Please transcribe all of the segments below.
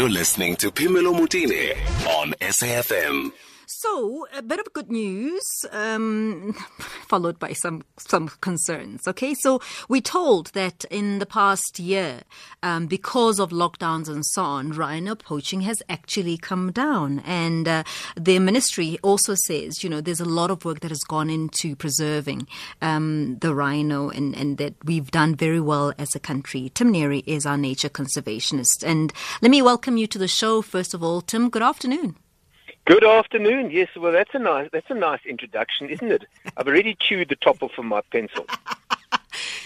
You're listening to Pamela Mutine on SAFM. So, a bit of good news, um, followed by some some concerns. Okay, so we told that in the past year, um, because of lockdowns and so on, rhino poaching has actually come down, and uh, the ministry also says, you know, there's a lot of work that has gone into preserving um, the rhino, and and that we've done very well as a country. Tim Neary is our nature conservationist, and let me welcome you to the show. First of all, Tim, good afternoon. Good afternoon. Yes, well, that's a nice that's a nice introduction, isn't it? I've already chewed the top off of my pencil.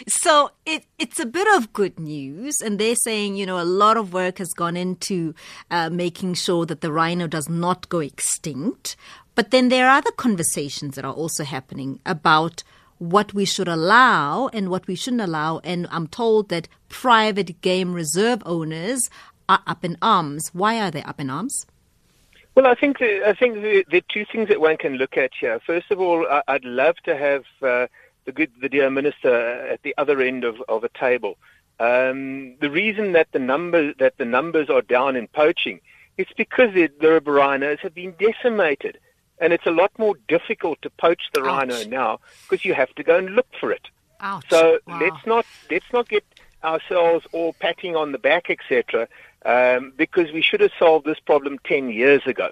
So it, it's a bit of good news, and they're saying you know a lot of work has gone into uh, making sure that the rhino does not go extinct. But then there are other conversations that are also happening about what we should allow and what we shouldn't allow. And I'm told that private game reserve owners are up in arms. Why are they up in arms? Well, I think the, I think the, the two things that one can look at here. First of all, I, would love to have uh, the good, the dear minister at the other end of, of a table. Um, the reason that the number that the numbers are down in poaching, it's because the, the rhinos have been decimated, and it's a lot more difficult to poach the Ouch. rhino now because you have to go and look for it. Ouch. So wow. let's not let's not get ourselves all patting on the back, etc um, because we should have solved this problem 10 years ago.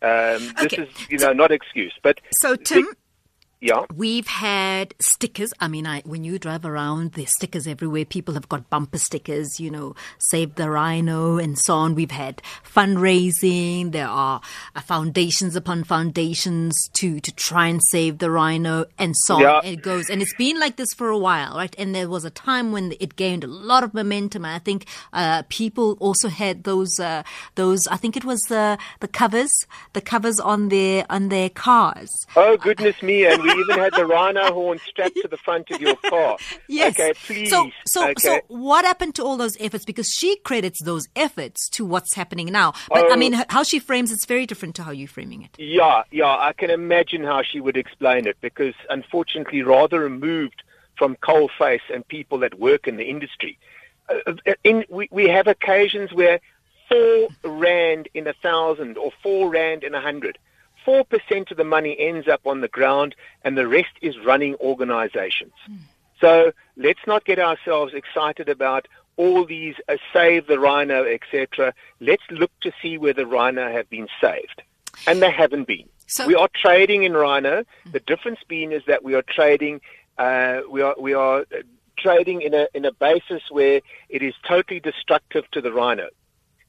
Um, this is, you know, not excuse. But so, Tim, the, yeah. We've had stickers. I mean, I, when you drive around, there's stickers everywhere. People have got bumper stickers, you know, Save the Rhino and so on. We've had fundraising. There are uh, foundations upon foundations to, to try and save the rhino and so yeah. on. It goes. And it's been like this for a while, right? And there was a time when it gained a lot of momentum. I think uh, people also had those, uh, those, I think it was the, the covers, the covers on their, on their cars. Oh, goodness me. And we even had the rhino horn strapped to the front of your car. Yes. Okay, please. So, so, okay. so, what happened to all those efforts? Because she credits those efforts to what's happening now. But oh, I mean, how she frames it's very different to how you're framing it. Yeah, yeah. I can imagine how she would explain it because, unfortunately, rather removed from coalface and people that work in the industry. Uh, uh, in, we, we have occasions where four rand in a thousand or four rand in a hundred 4% of the money ends up on the ground and the rest is running organizations. Mm. So let's not get ourselves excited about all these uh, save the rhino, etc. Let's look to see where the rhino have been saved. And they haven't been. So, we are trading in rhino. Hmm. The difference being is that we are trading, uh, we are, we are uh, trading in a, in a basis where it is totally destructive to the rhino.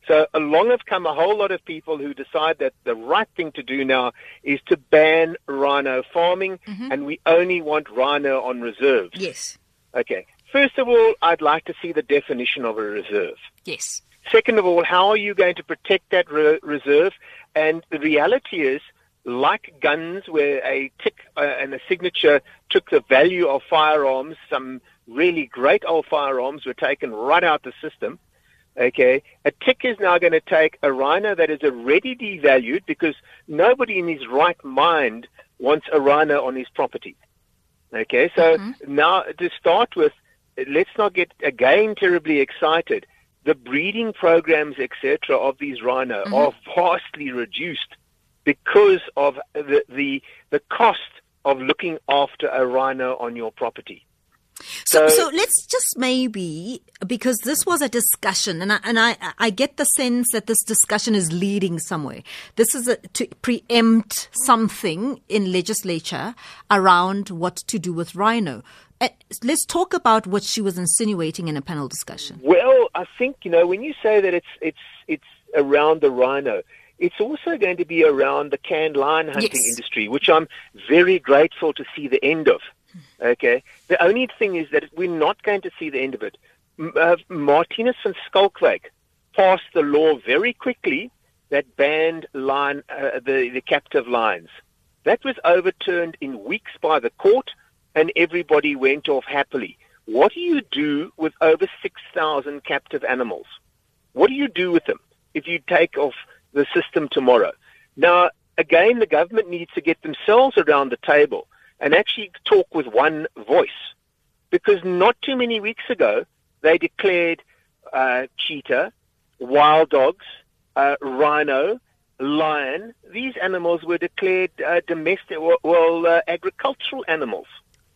So along have come a whole lot of people who decide that the right thing to do now is to ban rhino farming, mm-hmm. and we only want rhino on reserves. Yes. Okay. First of all, I'd like to see the definition of a reserve. Yes. Second of all, how are you going to protect that re- reserve? And the reality is, like guns, where a tick uh, and a signature took the value of firearms, some really great old firearms were taken right out the system. Okay, a tick is now going to take a rhino that is already devalued because nobody in his right mind wants a rhino on his property. Okay, so mm-hmm. now to start with, let's not get again terribly excited. The breeding programs, etc., of these rhino mm-hmm. are vastly reduced because of the, the the cost of looking after a rhino on your property. So, so let's just maybe because this was a discussion, and I, and I I get the sense that this discussion is leading somewhere. This is a, to preempt something in legislature around what to do with rhino. Uh, let's talk about what she was insinuating in a panel discussion. Well, I think you know when you say that it's it's it's around the rhino. It's also going to be around the canned lion hunting yes. industry, which I'm very grateful to see the end of. Okay. The only thing is that we're not going to see the end of it. Uh, Marthinus van Schalkwyk passed the law very quickly that banned lion, uh, the, the captive lions. That was overturned in weeks by the court, and everybody went off happily. What do you do with over 6,000 captive animals? What do you do with them if you take off the system tomorrow? Now, again, the government needs to get themselves around the table and actually talk with one voice. Because not too many weeks ago, they declared uh, cheetah, wild dogs, uh, rhino, lion, these animals were declared uh, domestic, well, uh, agricultural animals.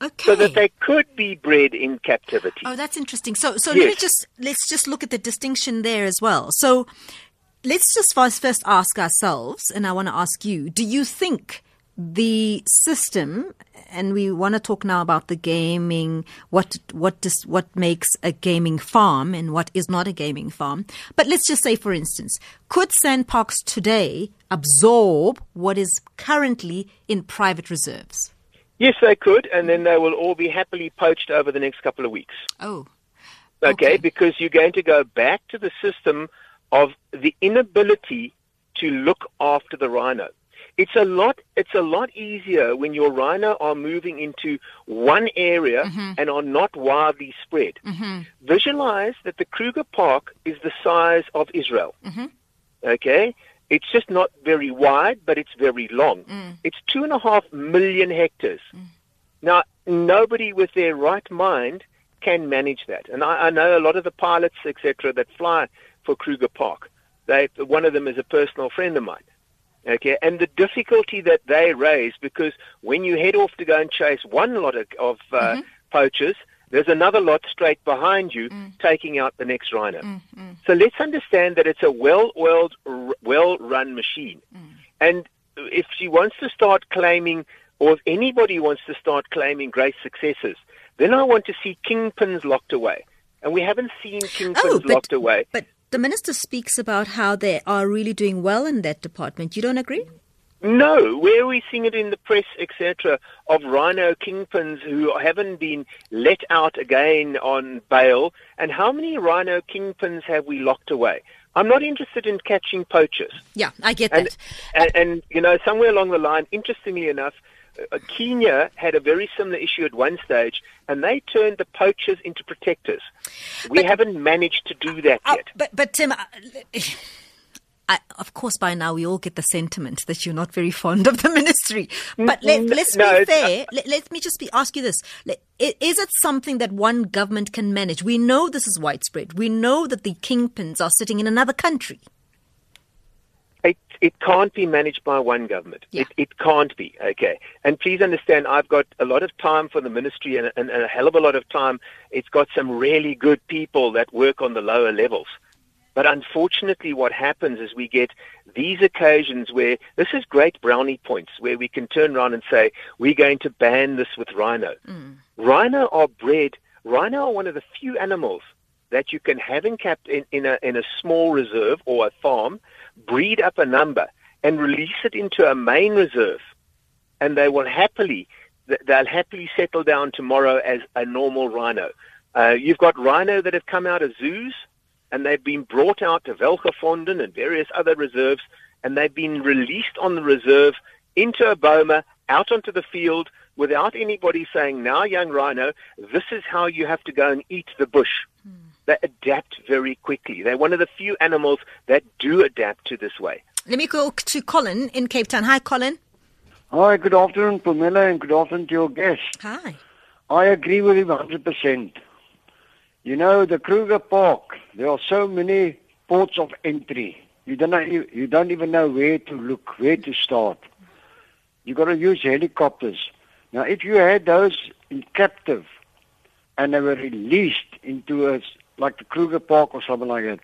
Okay. So that they could be bred in captivity. Oh, that's interesting. So, so Yes. let me just let's just look at the distinction there as well. So, let's just first first ask ourselves, and I want to ask you: Do you think the system, and we want to talk now about the gaming, what what does what makes a gaming farm and what is not a gaming farm? But let's just say, for instance, could SANParks today absorb what is currently in private reserves? Yes, they could, and then they will all be happily poached over the next couple of weeks. Oh, Okay, Okay. because you're going to go back to the system of the inability to look after the rhino. It's a lot. It's a lot easier when your rhino are moving into one area mm-hmm. and are not widely spread. Mm-hmm. Visualize that the Kruger Park is the size of Israel. Mm-hmm. Okay, it's just not very wide, but it's very long. Mm. It's two and a half million hectares. Mm. Now, nobody with their right mind can manage that. And I, I know a lot of the pilots, etc., that fly for Kruger Park. They, one of them is a personal friend of mine. Okay, and the difficulty that they raise because when you head off to go and chase one lot of, of uh, mm-hmm. poachers, there's another lot straight behind you mm. taking out the next rhino. Mm, mm. So let's understand that it's a well-oiled, r- well-run machine. And if she wants to start claiming, or if anybody wants to start claiming great successes, then I want to see kingpins locked away. And we haven't seen oh, kingpins Oh, but, locked away. but the minister speaks about how they are really doing well in that department. You don't agree? No, where are we seeing it in the press, etc., of rhino kingpins who haven't been let out again on bail? And how many rhino kingpins have we locked away? I'm not interested in catching poachers. Yeah, I get And, that. and, and you know, somewhere along the line, interestingly enough, Kenya had a very similar issue at one stage, and they turned the poachers into protectors. We But- haven't managed to do that Uh, yet. but, but Tim, I, I, of course, by now we all get the sentiment that you're not very fond of the ministry. But let, let's no, be fair. Let, let me just be, ask you this: Is it something that one government can manage? We know this is widespread. We know that the kingpins are sitting in another country. It, can't be managed by one government. Yeah. It, it can't be, okay? And please understand, I've got a lot of time for the ministry and, and, and a hell of a lot of time. It's got some really good people that work on the lower levels. But unfortunately, what happens is we get these occasions where this is great brownie points, where we can turn around and say, we're going to ban this with rhino. Mm. Rhino are bred, rhino are one of the few animals that you can have in, cap- in, in, a, in a small reserve or a farm, breed up a number, and release it into a main reserve. And they will happily, they'll happily settle down tomorrow as a normal rhino. Uh, you've got rhino that have come out of zoos, and they've been brought out to Welgevonden and various other reserves, and they've been released on the reserve into a boma, out onto the field, without anybody saying, now, young rhino, this is how you have to go and eat the bush. They adapt very quickly. They're one of the few animals that do adapt to this way. Let me go to Colin in Cape Town. Hi, Colin. Hi, good afternoon, Pamela, and good afternoon to your guest. Hi. I agree with him 100%. You know, the Kruger Park, there are so many ports of entry. You don't, know, you, you don't even know where to look, where to start. you got to use helicopters. Now, if you had those in captive and they were released into a, like the Kruger Park or something like that.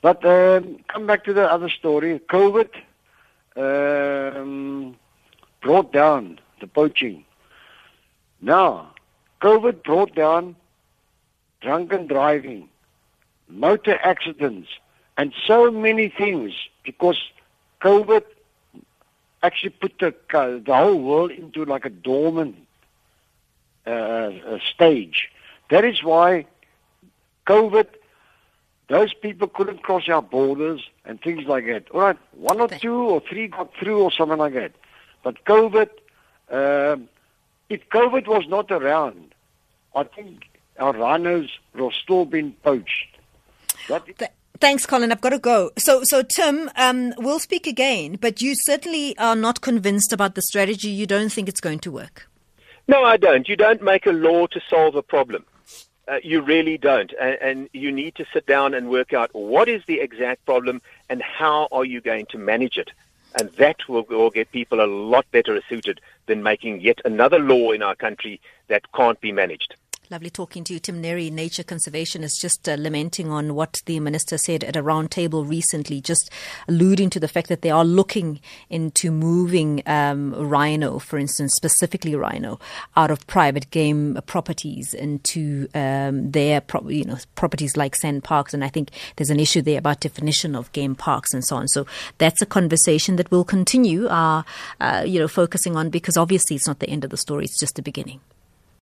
But um, come back to the other story. COVID um, brought down the poaching. Now, COVID brought down drunken driving, motor accidents, and so many things because COVID actually put the, uh, the whole world into like a dormant uh, uh, stage. That is why COVID, those people couldn't cross our borders and things like that. All right, one or two or three got through or something like that. But COVID, um, if COVID was not around, I think our rhinos will still been poached. That is, Thanks, Colin. I've got to go. So, so Tim, um, we'll speak again, but you certainly are not convinced about the strategy. You don't think it's going to work. No, I don't. You don't make a law to solve a problem. Uh, you really don't. And, and, you need to sit down and work out what is the exact problem and how are you going to manage it. And that will, will get people a lot better suited than making yet another law in our country that can't be managed. Lovely talking to you. Tim Neary, Nature Conservation, is just uh, lamenting on what the minister said at a roundtable recently, just alluding to the fact that they are looking into moving um, rhino, for instance, specifically rhino, out of private game properties into um, their pro- you know properties like SANParks, And I think there's an issue there about definition of game parks and so on. So that's a conversation that will continue, uh, uh, you know, focusing on because obviously it's not the end of the story; it's just the beginning.